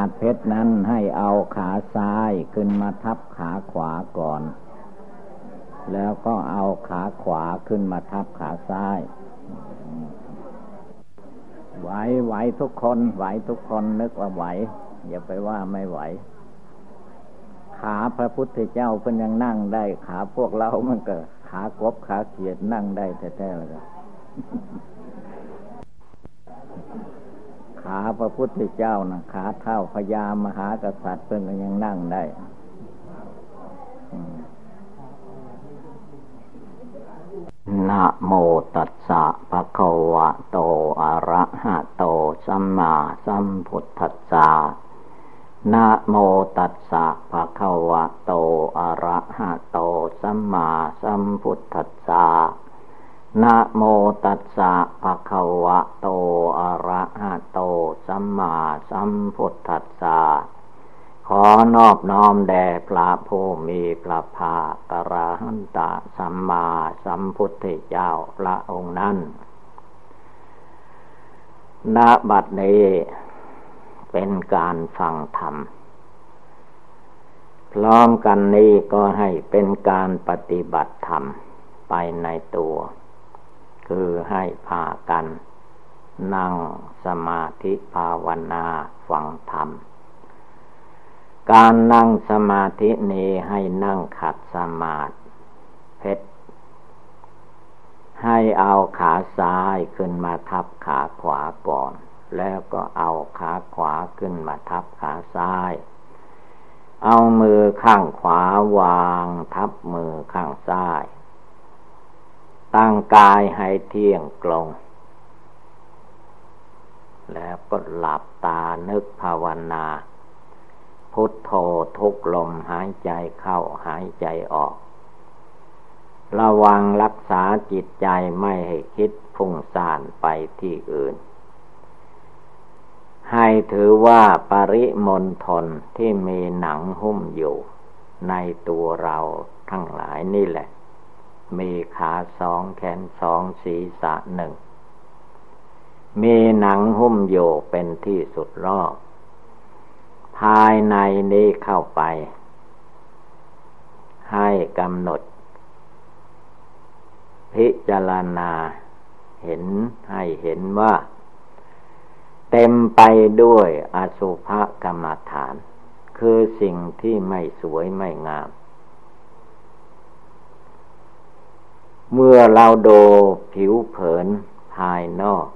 าดเพชรนั้นให้เอาขาซ้ายขึ้นมาทับขาขวาก่อน แล้วก็เอาขาขวาขึ้นมาทับขาซ้าย ไหวไหวทุกคนไหวทุกคนนึกว่าไหว อย่าไปว่าไม่ไหว ขาพระพุทธเจ้าเพิ่นยังนั่งได้ ขาพวกเรามันก็ ขากบขาเขียดนั่งได้แท้ๆเลย ขาพระพุทธเจ้านะขาเท่าพญามหากษัตริย์เพิ่งก็ยังนั่งได้นะโมตัสสะภะคะวะโตอะระหะโตสัมมาสัมพุทธัสสะนะโมตัสสะภะคะวะโตอะระหะโตสัมมาสัมพุทธัสสะนะโมตัสสะภะคะวะโตอะระหะโตสัมมาสัมพุทธัสสะขอนอบน้อมแด่พระผู้มีพระ ภากระหันตะสัมมาสัมพุทธเจ้าพระองค์นั้นณบัดนี้เป็นการฟังธรรม พร้อมกันนี้ก็ให้เป็นการปฏิบัติธรรมไปในตัว คือให้พากัน นั่งสมาธิภาวนาฟังธรรม การนั่งสมาธินี้ให้นั่งขัดสมาธิเพชรให้เอาขาซ้ายขึ้นมาทับขาขวาก่อน แล้วก็เอาขาขวาขึ้นมาทับขาซ้าย เอามือข้างขวาวางทับมือข้างซ้าย ตั้งกายให้เที่ยงตรง แล้วก็หลับตานึกภาวนา พุทโธทุกลมหายใจเข้าหายใจออก ระวังรักษาจิตใจไม่ให้คิดพุ่งซ่านไปที่อื่น ให้ถือว่าปริมณฑลที่มีหนังหุ้มอยู่ ในตัวเราทั้งหลายนี่แหละ มีขาสองแขนสองศีรษะหนึ่ง มีหนังหุ้มโยเป็นที่สุดรอบ ภายในนี้เข้าไป ให้กำหนด พิจารณา เห็นให้เห็นว่า เต็มไปด้วยอสุภกรรมฐาน คือสิ่งที่ไม่สวยไม่งาม เมื่อเราดูผิวเผินภายนอก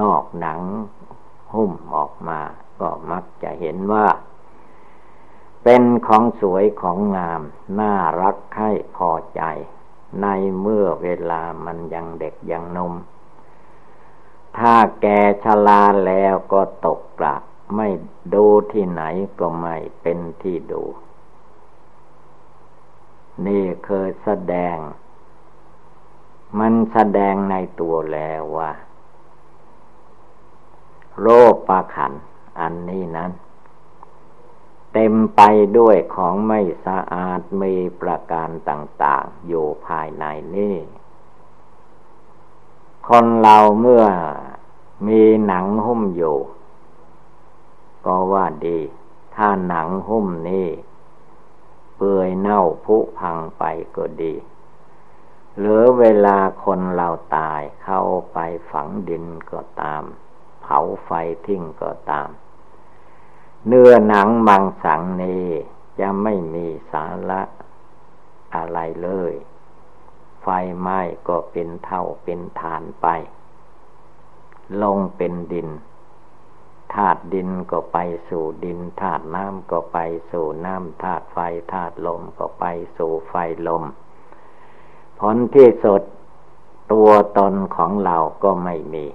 นอกหนัง หุ้มออกมา ก็มักจะเห็นว่า เป็นของสวยของงาม น่ารักให้พอใจ ในเมื่อเวลามันยังเด็กยังนม ถ้าแกชราแล้วก็ตกกระไม่ดูที่ไหนก็ไม่เป็นที่ดู นี่เคยแสดง มันแสดงในตัวแล้วว่าโลภปะขัน อันนี้นั้น เต็มไปด้วยของไม่สะอาดมีประการต่าง ๆ อยู่ภายในนี้คนเราเมื่อมีหนังหุ้มอยู่ ก็ว่าดี ถ้าหนังหุ้มนี้เปื่อยเน่าผุพังไปก็ดีหรือเวลาคนเราตายเข้าไปฝังดินก็ตาม เผาไฟทิ้งก็ตาม เนื้อหนังบางสังนี้จะไม่มีสาระอะไรเลย ไฟไหม้ก็เป็นเท่าเป็นฐานไป ลงเป็นดินธาตุดินก็ไปสู่ดินธาตุน้ำก็ไปสู่น้ำธาตุไฟธาตุลมก็ไปสู่ไฟลม ผลที่สุดตัวตนของเราก็ไม่มี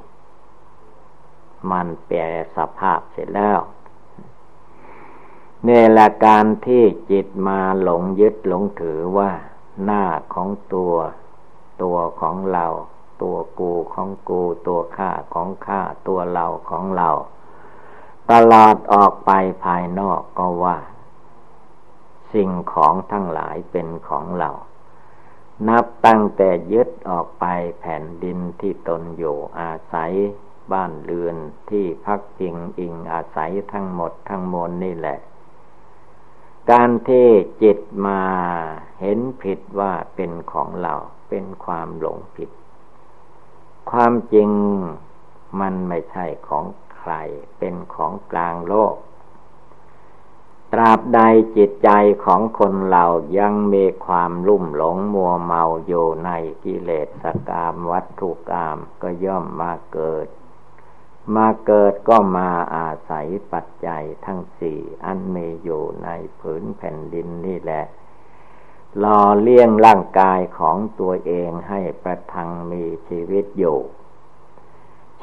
มันแปรสภาพเสร็จแล้ว นี่แหละการที่จิตมาหลงยึดหลงถือว่า หน้าของตัว ตัวของเรา ตัวกูของกู ตัวข้าของข้าตัวเราของเรา ตลอดออกไปภายนอกก็ว่า สิ่งของทั้งหลายเป็นของเรา นับตั้งแต่ยึดออกไปแผ่นดินที่ตนอยู่อาศัยบ้านเรือนที่พักพิงอิงอาศัยทั้งหมดทั้งมวลนี่แหละ การที่จิตมาเห็นผิดว่าเป็นของเราเป็นความหลงผิด ความจริงมันไม่ใช่ของใคร เป็นของกลางโลก ตราบใดจิตใจของคนเรายังมีความลุ่มหลงมัวเมาอยู่ในกิเลสกามวัตถุกรรมก็ย่อมมาเกิด มาเกิดก็มาอาศัยปัจจัยทั้งสี่อันมีอยู่ในผืนแผ่นดินนี่แหละหล่อเลี้ยงร่างกายของตัวเองให้ประทังมีชีวิตอยู่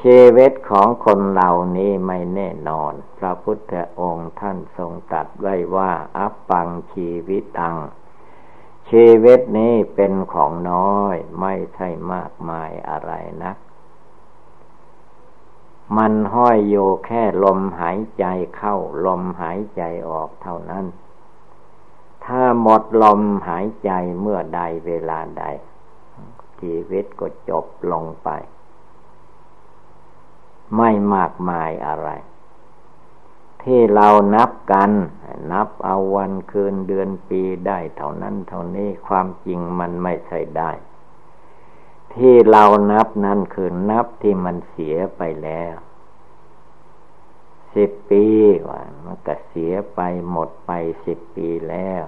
ชีวิตของคนเหล่านี้ไม่แน่นอน พระพุทธองค์ท่านทรงตรัสไว้ว่าอัปปังชีวิตัง ชีวิตนี้เป็นของน้อยไม่ใช่มากมายอะไรนะ มันห้อยอยู่แค่ลมหายใจเข้า ลมหายใจออกเท่านั้น ถ้าหมดลมหายใจเมื่อใดเวลาใด ชีวิตก็จบลงไป ไม่มากมายอะไร ที่เรานับกัน นับเอาวันคืนเดือนปีได้เท่านั้นเท่านี้ความจริงมันไม่ใช่ได้ ที่เรานับนั้นคือนับที่มันเสียไปแล้วสิบปีว่ามันก็เสียไปหมดไปสิบปีแล้ว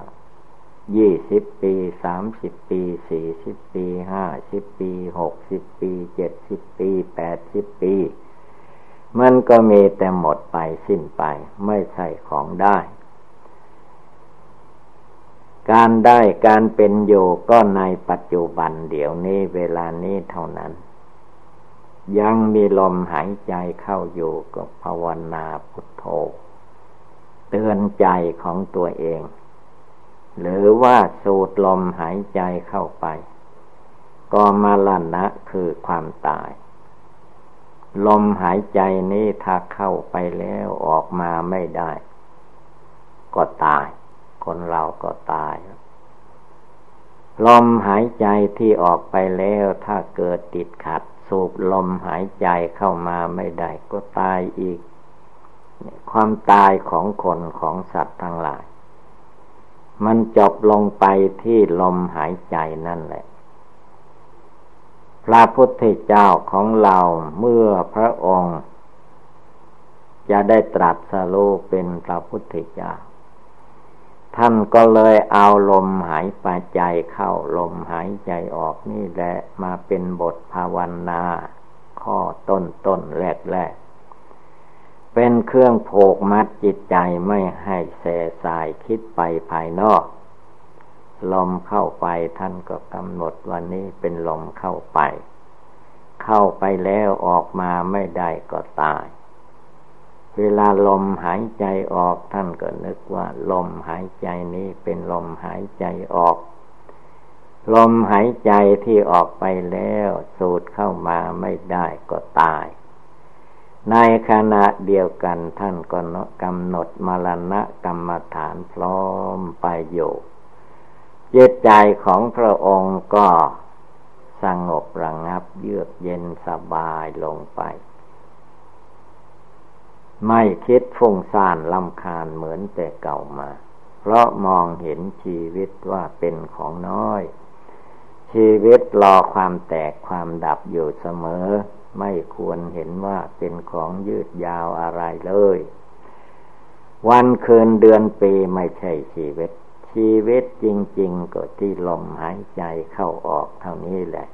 ยี่สิบปีสามสิบปีสี่สิบปีห้าสิบปีหกสิบปีเจ็ดสิบปีแปดสิบปี มันก็มีแต่หมดไปสิ้นไป ไม่ใช่ของได้ การได้การเป็นอยู่ก็ในปัจจุบันเดี๋ยวนี้เวลานี้เท่านั้น ยังมีลมหายใจเข้าอยู่ก็ภาวนาพุทโธเตือนใจของตัวเอง หรือว่าสูดลมหายใจเข้าไป ก็มาลนะคือความตาย ลมหายใจนี้ถ้าเข้าไปแล้วออกมาไม่ได้ ก็ตาย คนเราก็ตาย ลมหายใจที่ออกไปแล้วถ้าเกิดติดขัด สูบลมหายใจเข้ามาไม่ได้ก็ตายอีก ความตายของคนของสัตว์ทั้งหลาย มันจบลงไปที่ลมหายใจนั่นแหละพระพุทธเจ้าของเราเมื่อพระองค์ จะได้ตรัสรู้เป็นพระพุทธเจ้า ท่านก็เลยเอาลมหายไปใจเข้าลมหายใจออกนี่แหละมาเป็นบทภาวนา ข้อต้นต้นแรกแรกเป็นเครื่องโผกมัดจิตใจไม่ให้แสสายคิดไปภายนอก ลมเข้าไปท่านก็กำหนดวันนี้เป็นลมเข้าไป เข้าไปแล้วออกมาไม่ได้ก็ตาย เวลาลมหายใจออกท่านก็นึกว่า ลมหายใจนี้เป็นลมหายใจออก ลมหายใจที่ออกไปแล้วสูดเข้ามาไม่ได้ก็ตาย ในขณะเดียวกันท่านก็กำหนดมรณะกรรมฐานพร้อมไปอยู่จิตใจของพระองค์ก็สงบระงับเยือกเย็นสบายลงไป ไม่คิดฟุ้งซ่านลำคาญเหมือนแต่เก่ามา เพราะมองเห็นชีวิตว่าเป็นของน้อย ชีวิตรอความแตกความดับอยู่เสมอ ไม่ควรเห็นว่าเป็นของยืดยาวอะไรเลย วันคืนเดือนปีไม่ใช่ชีวิต ชีวิตจริง ๆ ก็ที่ลมหายใจเข้าออกเท่านี้แหละ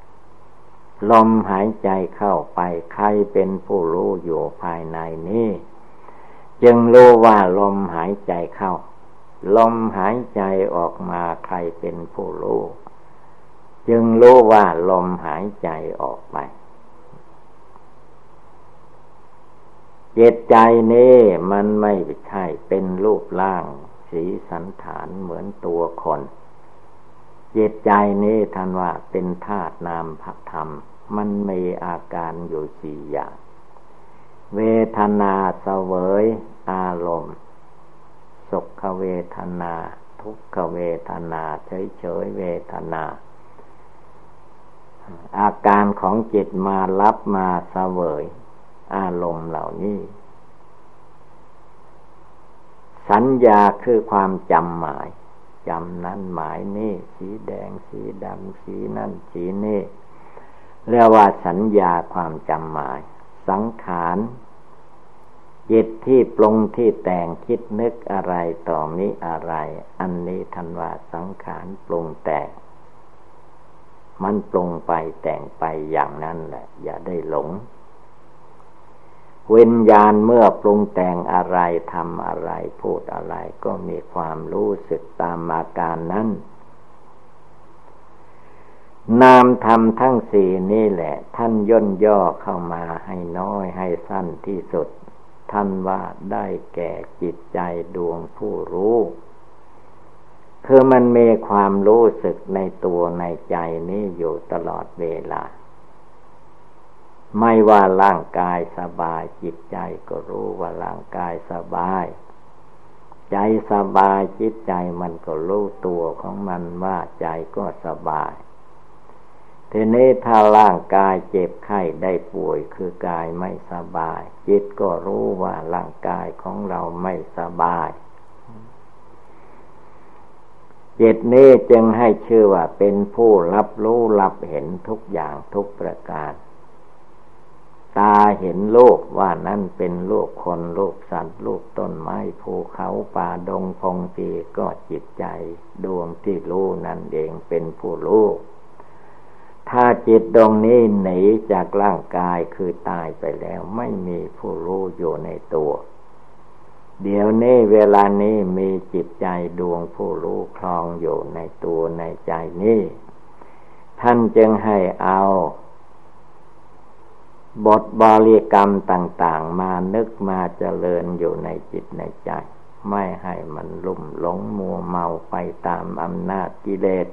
ลมหายใจเข้าไปใครเป็นผู้รู้อยู่ภายในนี้ จึงรู้ว่าลมหายใจเข้า ลมหายใจออกมาใครเป็นผู้รู้ จึงรู้ว่าลมหายใจออกไปเจตใจนี้มันไม่ใช่เป็นรูปร่าง สีสันฐานเหมือนตัวคนจิตใจนี้ท่านว่าเป็นธาตุนามพระธรรม มันมีอาการอยู่สี่อย่าง เวทนาเสวยอารมณ์ สุขเวทนา ทุกขเวทนา เฉยเฉยเวทนา อาการของจิตมารับมาเสวย อารมณ์เหล่านี้ สัญญาคือความจำหมายจำนั้นหมายนี่ สีแดงสีดำสีนั่นสีนี่เรียกว่าสัญญาความจำหมาย สังขารจิตที่ปรุงที่แต่งคิดนึกอะไรต่อมิอะไร อันนี้ทันว่าสังขารปรุงแต่ง มันปรุงไปแต่งไปอย่างนั้นแหละ อย่าได้หลง เวิญญาณเมื่อปรุงแต่งอะไรทำอะไร พูดอะไรก็มีความรู้สึกตามอาการนั้น นามธรรมทั้งสี่นี่แหละ ท่านย่นย่อเข้ามาให้น้อยให้สั้นที่สุด ท่านว่าได้แก่จิตใจดวงผู้รู้ คือมันมีความรู้สึกในตัวในใจนี้อยู่ตลอดเวลา ไม่ว่าร่างกายสบาย จิตใจก็รู้ว่าร่างกายสบาย ใจสบายจิตใจมันก็รู้ตัวของมันว่าใจก็สบาย ทีนี้ถ้าร่างกายเจ็บไข้ได้ป่วยคือกายไม่สบาย จิตก็รู้ว่าร่างกายของเราไม่สบายจิตนี้จึงให้ชื่อว่าเป็นผู้รับรู้รับเห็นทุกอย่างทุกประการ ตาเห็นโลกว่านั่นเป็นโลกคนโลกสัตว์โลกต้นไม้ภูเขาป่าดงพงปีก็จิตใจ ดวงที่รู้นั่นเองเป็นผู้รู้ ถ้าจิตดวงนี้หนีจากร่างกายคือตายไปแล้วไม่มีผู้รู้อยู่ในตัว เดี๋ยวนี้เวลานี้มีจิตใจดวงผู้รู้คลองอยู่ในตัวในใจนี้ ท่านจึงให้เอา บทบริกรรมต่าง ๆ มานึกมาเจริญอยู่ในจิตในใจ ไม่ให้มันลุ่มหลงมัวเมาไปตามอำนาจกิเลส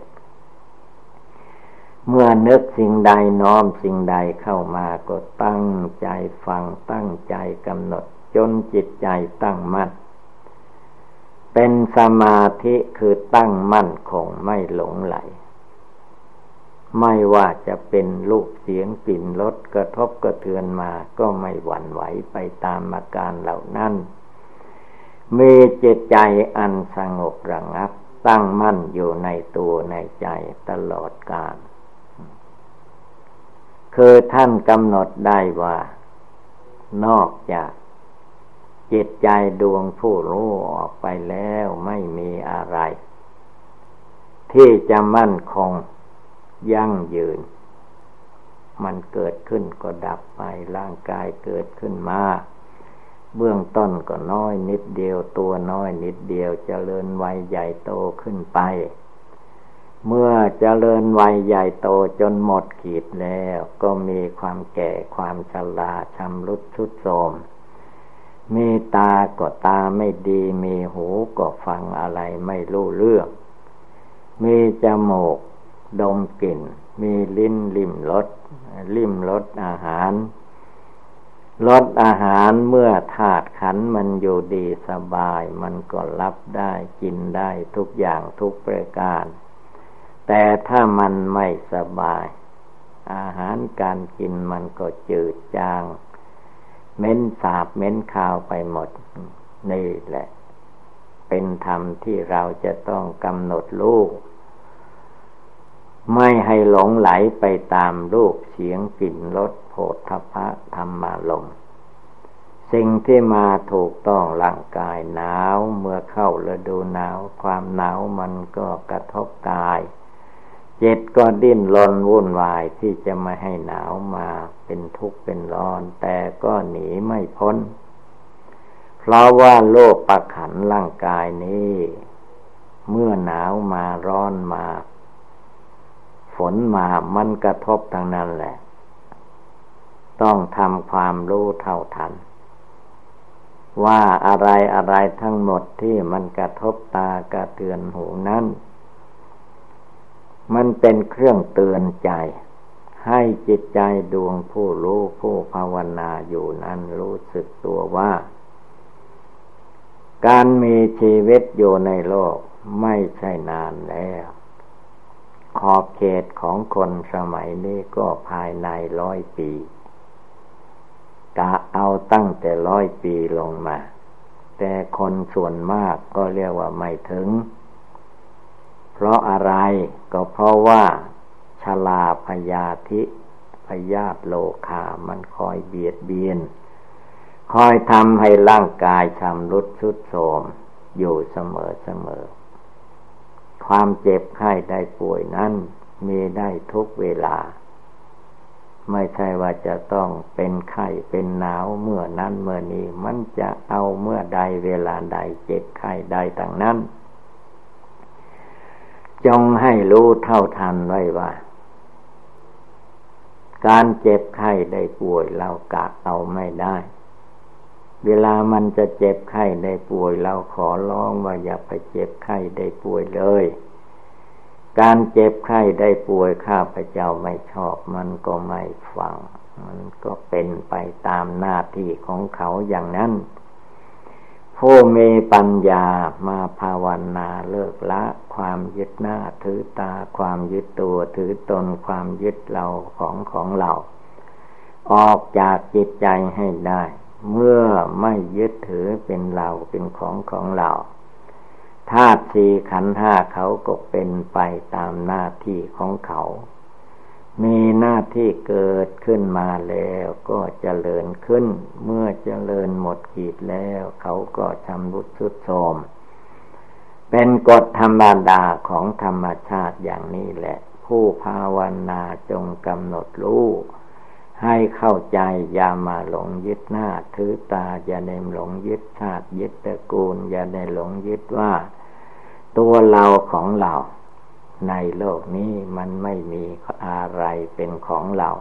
เมื่อนึกสิ่งใดน้อมสิ่งใดเข้ามาก็ตั้งใจฟังตั้งใจกำหนด จนจิตใจตั้งมั่นเป็นสมาธิคือตั้งมั่นคงไม่หลงไหล ไม่ว่าจะเป็นลูกเสียงปิ่นรถกระทบกระเทือนมาก็ไม่หวั่นไหวไปตามอาการเหล่านั้นมีจิตใจอันสงบระงับ ตั้งมั่นอยู่ในตัวในใจตลอดกาล คือท่านกำหนดได้ว่า นอกจากจิตใจดวงผู้รู้ออกไปแล้วไม่มีอะไร ที่จะมั่นคงยั่งยืน มันเกิดขึ้นก็ดับไปร่างกายเกิดขึ้นมาเบื้องต้นก็น้อยนิดเดียวตัวน้อยนิดเดียวจเจริญวัยใหญ่โตขึ้นไป เมื่อจเจริญวัยใหญ่โตจนหมดขีดแล้ว ก็มีความแก่ความชราชำรุดทุดโทรมมีตาก็ตาไม่ดี มีหูก็ฟังอะไรไม่รู้เรื่อง มีจมูกดมกลิ่น มีลิ้นลิ่มรสลิ่มรสอาหารรสอาหารเมื่อธาตุขันมันอยู่ดีสบาย มันก็รับได้กินได้ทุกอย่างทุกประการ แต่ถ้ามันไม่สบาย อาหารการกินมันก็จืดจางเม้นสาบเม้นขาวไปหมด นี่แหละ เป็นธรรมที่เราจะต้องกำหนดลูก ไม่ให้หลงไหลไปตามรูปเสียงกลิ่นรสโผฏฐพะธรรมาลมสิ่งที่มาถูกต้องร่างกายหนาว เมื่อเข้าฤดูหนาว ความหนาวมันก็กระทบกาย จ็ดก็ดิ้นรนวุ่นวายที่จะไม่ให้หนาวมาเป็นทุกข์เป็นร้อน แต่ก็หนีไม่พ้น เพราะว่าโลกประขันร่างกายนี้ เมื่อหนาวมาร้อนมา ฝนมามันกระทบทางนั้นแหละ ต้องทำความรู้เท่าทัน ว่าอะไรอะไรทั้งหมดที่มันกระทบตากระเตือนหูนั้น มันเป็นเครื่องเตือนใจ ให้จิตใจดวงผู้รู้ผู้ภาวนาอยู่นั้นรู้สึกตัวว่า การมีชีวิตอยู่ในโลกไม่ใช่นานแล้ว ขอบเขตของคนสมัยนี้ก็ภายในร้อยปีกะเอาตั้งแต่ร้อยปีลงมา แต่คนส่วนมากก็เรียกว่าไม่ถึง ราะอะไรก็เพราะว่าชลาพยาธิพยาธิโลคา มันคอยเบียดเบียน คอยทำให้ร่างกายชำรุดชุดโทมอยู่เสมอเสมอ ความเจ็บไข้ได้ป่วยนั้นมีได้ทุกเวลา ไม่ใช่ว่าจะต้องเป็นไข้เป็นหนาวเมื่อนั้นเมื่อนี้ มันจะเอาเมื่อใดเวลาใดเจ็บไข้ใดต่างนั้น จงให้รู้เท่าทันไว้ว่า การเจ็บไข้ได้ป่วยเรากะเอาไม่ได้ เวลามันจะเจ็บไข้ได้ป่วยเราขอร้องว่าอย่าไปเจ็บไข้ได้ป่วยเลย การเจ็บไข้ได้ป่วยข้าพเจ้าไม่ชอบ มันก็ไม่ฟัง มันก็เป็นไปตามหน้าที่ของเขาอย่างนั้น ผู้มีปัญญามาภาวนาเลิกละ ความยึดหน้าถือตาความยึดตัวถือตนความยึดเราของของเรา ออกจากจิตใจให้ได้ เมื่อไม่ยึดถือเป็นเราเป็นของของเราธาตุสี่ขันห้าเขาก็เป็นไปตามหน้าที่ของเขา มีหน้าที่เกิดขึ้นมาแล้วก็เจริญขึ้น เมื่อเจริญหมดขีดแล้ว เขาก็ชำรุดสุดโทรมเป็นกฎธรรมดาของธรรมชาติอย่างนี้แหละ ผู้ภาวนาจงกำหนดรู้ให้เข้าใจอย่ามาหลงยึดหน้าถือตาอย่าได้หลงยึดชาติยึดตระกูล อย่าได้หลงยึดว่า ตัวเราของเรา ในโลกนี้มันไม่มีอะไรเป็นของเรา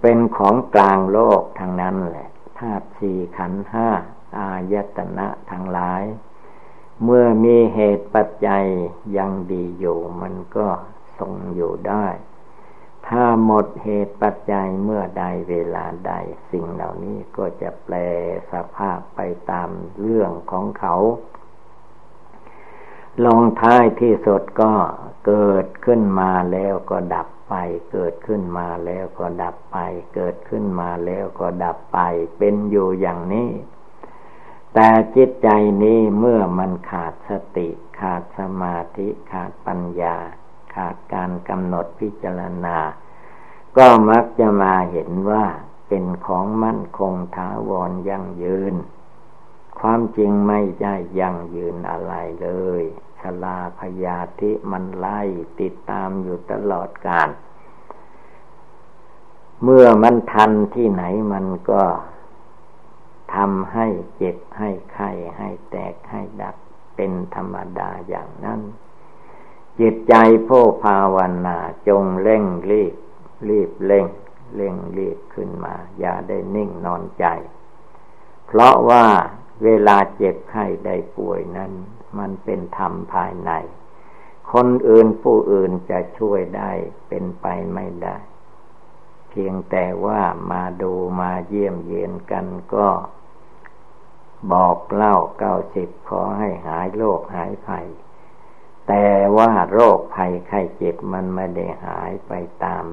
เป็นของกลางโลกทั้งนั้นแหละธาตุสี่ขันห้าอายตนะทั้งหลาย เมื่อมีเหตุปัจจัยยังดีอยู่มันก็ทรงอยู่ได้ ถ้าหมดเหตุปัจจัยเมื่อใดเวลาใดสิ่งเหล่านี้ก็จะแปลสภาพไปตามเรื่องของเขา ลงท้ายที่สุดก็เกิดขึ้นมาแล้วก็ดับไป เกิดขึ้นมาแล้วก็ดับไป เกิดขึ้นมาแล้วก็ดับไป เป็นอยู่อย่างนี้ แต่จิตใจนี้เมื่อมันขาดสติ ขาดสมาธิขาดปัญญา ขาดการกำหนดพิจารณา ก็มักจะมาเห็นว่าเป็นของมั่นคงถาวรยั่งยืน ความจริงไม่ใช่ยั่งยืนอะไรเลย ชลาพยาธิมันไล่ติดตามอยู่ตลอดกาลเมื่อมันทันที่ไหนมันก็ทำให้เจ็บให้ไข้ให้แตกให้ดับเป็นธรรมดาอย่างนั้น จิตใจผู้ภาวนาจงเร่งรีบ รีบเร่ง เร่งรีบขึ้นมา อย่าได้นิ่งนอนใจ เพราะว่าเวลาเจ็บไข้ได้ป่วยนั้น มันเป็นธรรมภายใน คนอื่นผู้อื่นจะช่วยได้เป็นไปไม่ได้ เพียงแต่ว่ามาดูมาเยี่ยมเยียนกันก็ บอกเล่าเก้าสิบขอให้หายโรคหายภัย แต่ว่าโรคภัยไข้เจ็บมันไม่ได้หายไปตาม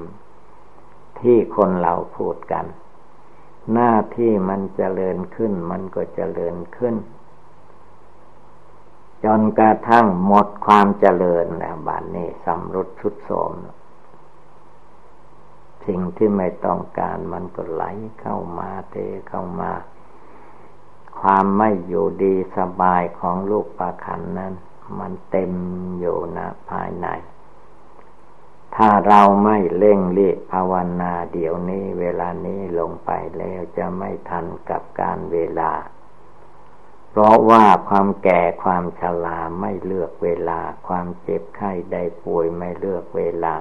ที่คนเราพูดกัน หน้าที่มันจเจริญขึ้นมันก็จเจริญขึ้น จนกระทั่งหมดความเจริญแล้วบานนี้สำรุดชุดโสม สิ่งที่ไม่ต้องการมันก็ไหลเข้ามาเทเข้ามา ความไม่อยู่ดีสบายของลูกปลาขันนั้น มันเต็มอยู่นะภายใน ถ้าเราไม่เร่งรีบภาวนาเดี๋ยวนี้เวลานี้ลงไปแล้วจะไม่ทันกับการเวลา เพราะว่าความแก่ความชราไม่เลือกเวลา ความเจ็บไข้ได้ป่วยไม่เลือกเวลา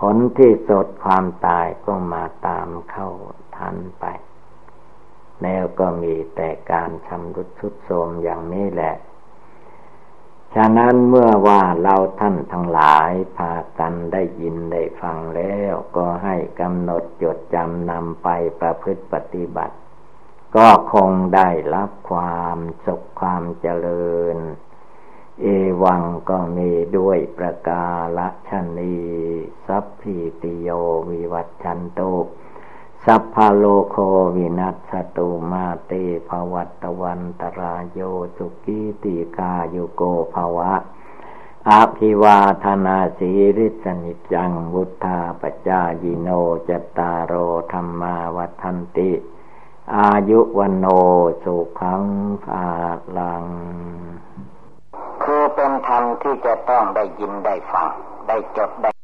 ผลที่สดความตายก็มาตามเข้าทันไป แล้วก็มีแต่การชำรุดชุดโทมอย่างนี้แหละ ฉะนั้นเมื่อว่าเราท่านทั้งหลายพากันได้ยินได้ฟังแล้ว ก็ให้กำหนดจดจำนำไปประพฤติปฏิบัติ ก็คงได้รับความสุขความเจริญ เอวังก็มีด้วยประกาศชนีสัพพิติโยวิวัตชันโตสัพพโลโควินัสตุมาเตภวัตวันตรายโยสุกิติกาโยโกภวะอาภิวาธนาสีริสนิจังวุธาปจายิโนจตารโอธรรมาวัฒนติ อายุวันโนสุขังภาลัง คือเป็นธรรมที่จะต้องได้ยินได้ฟัง ได้จดได้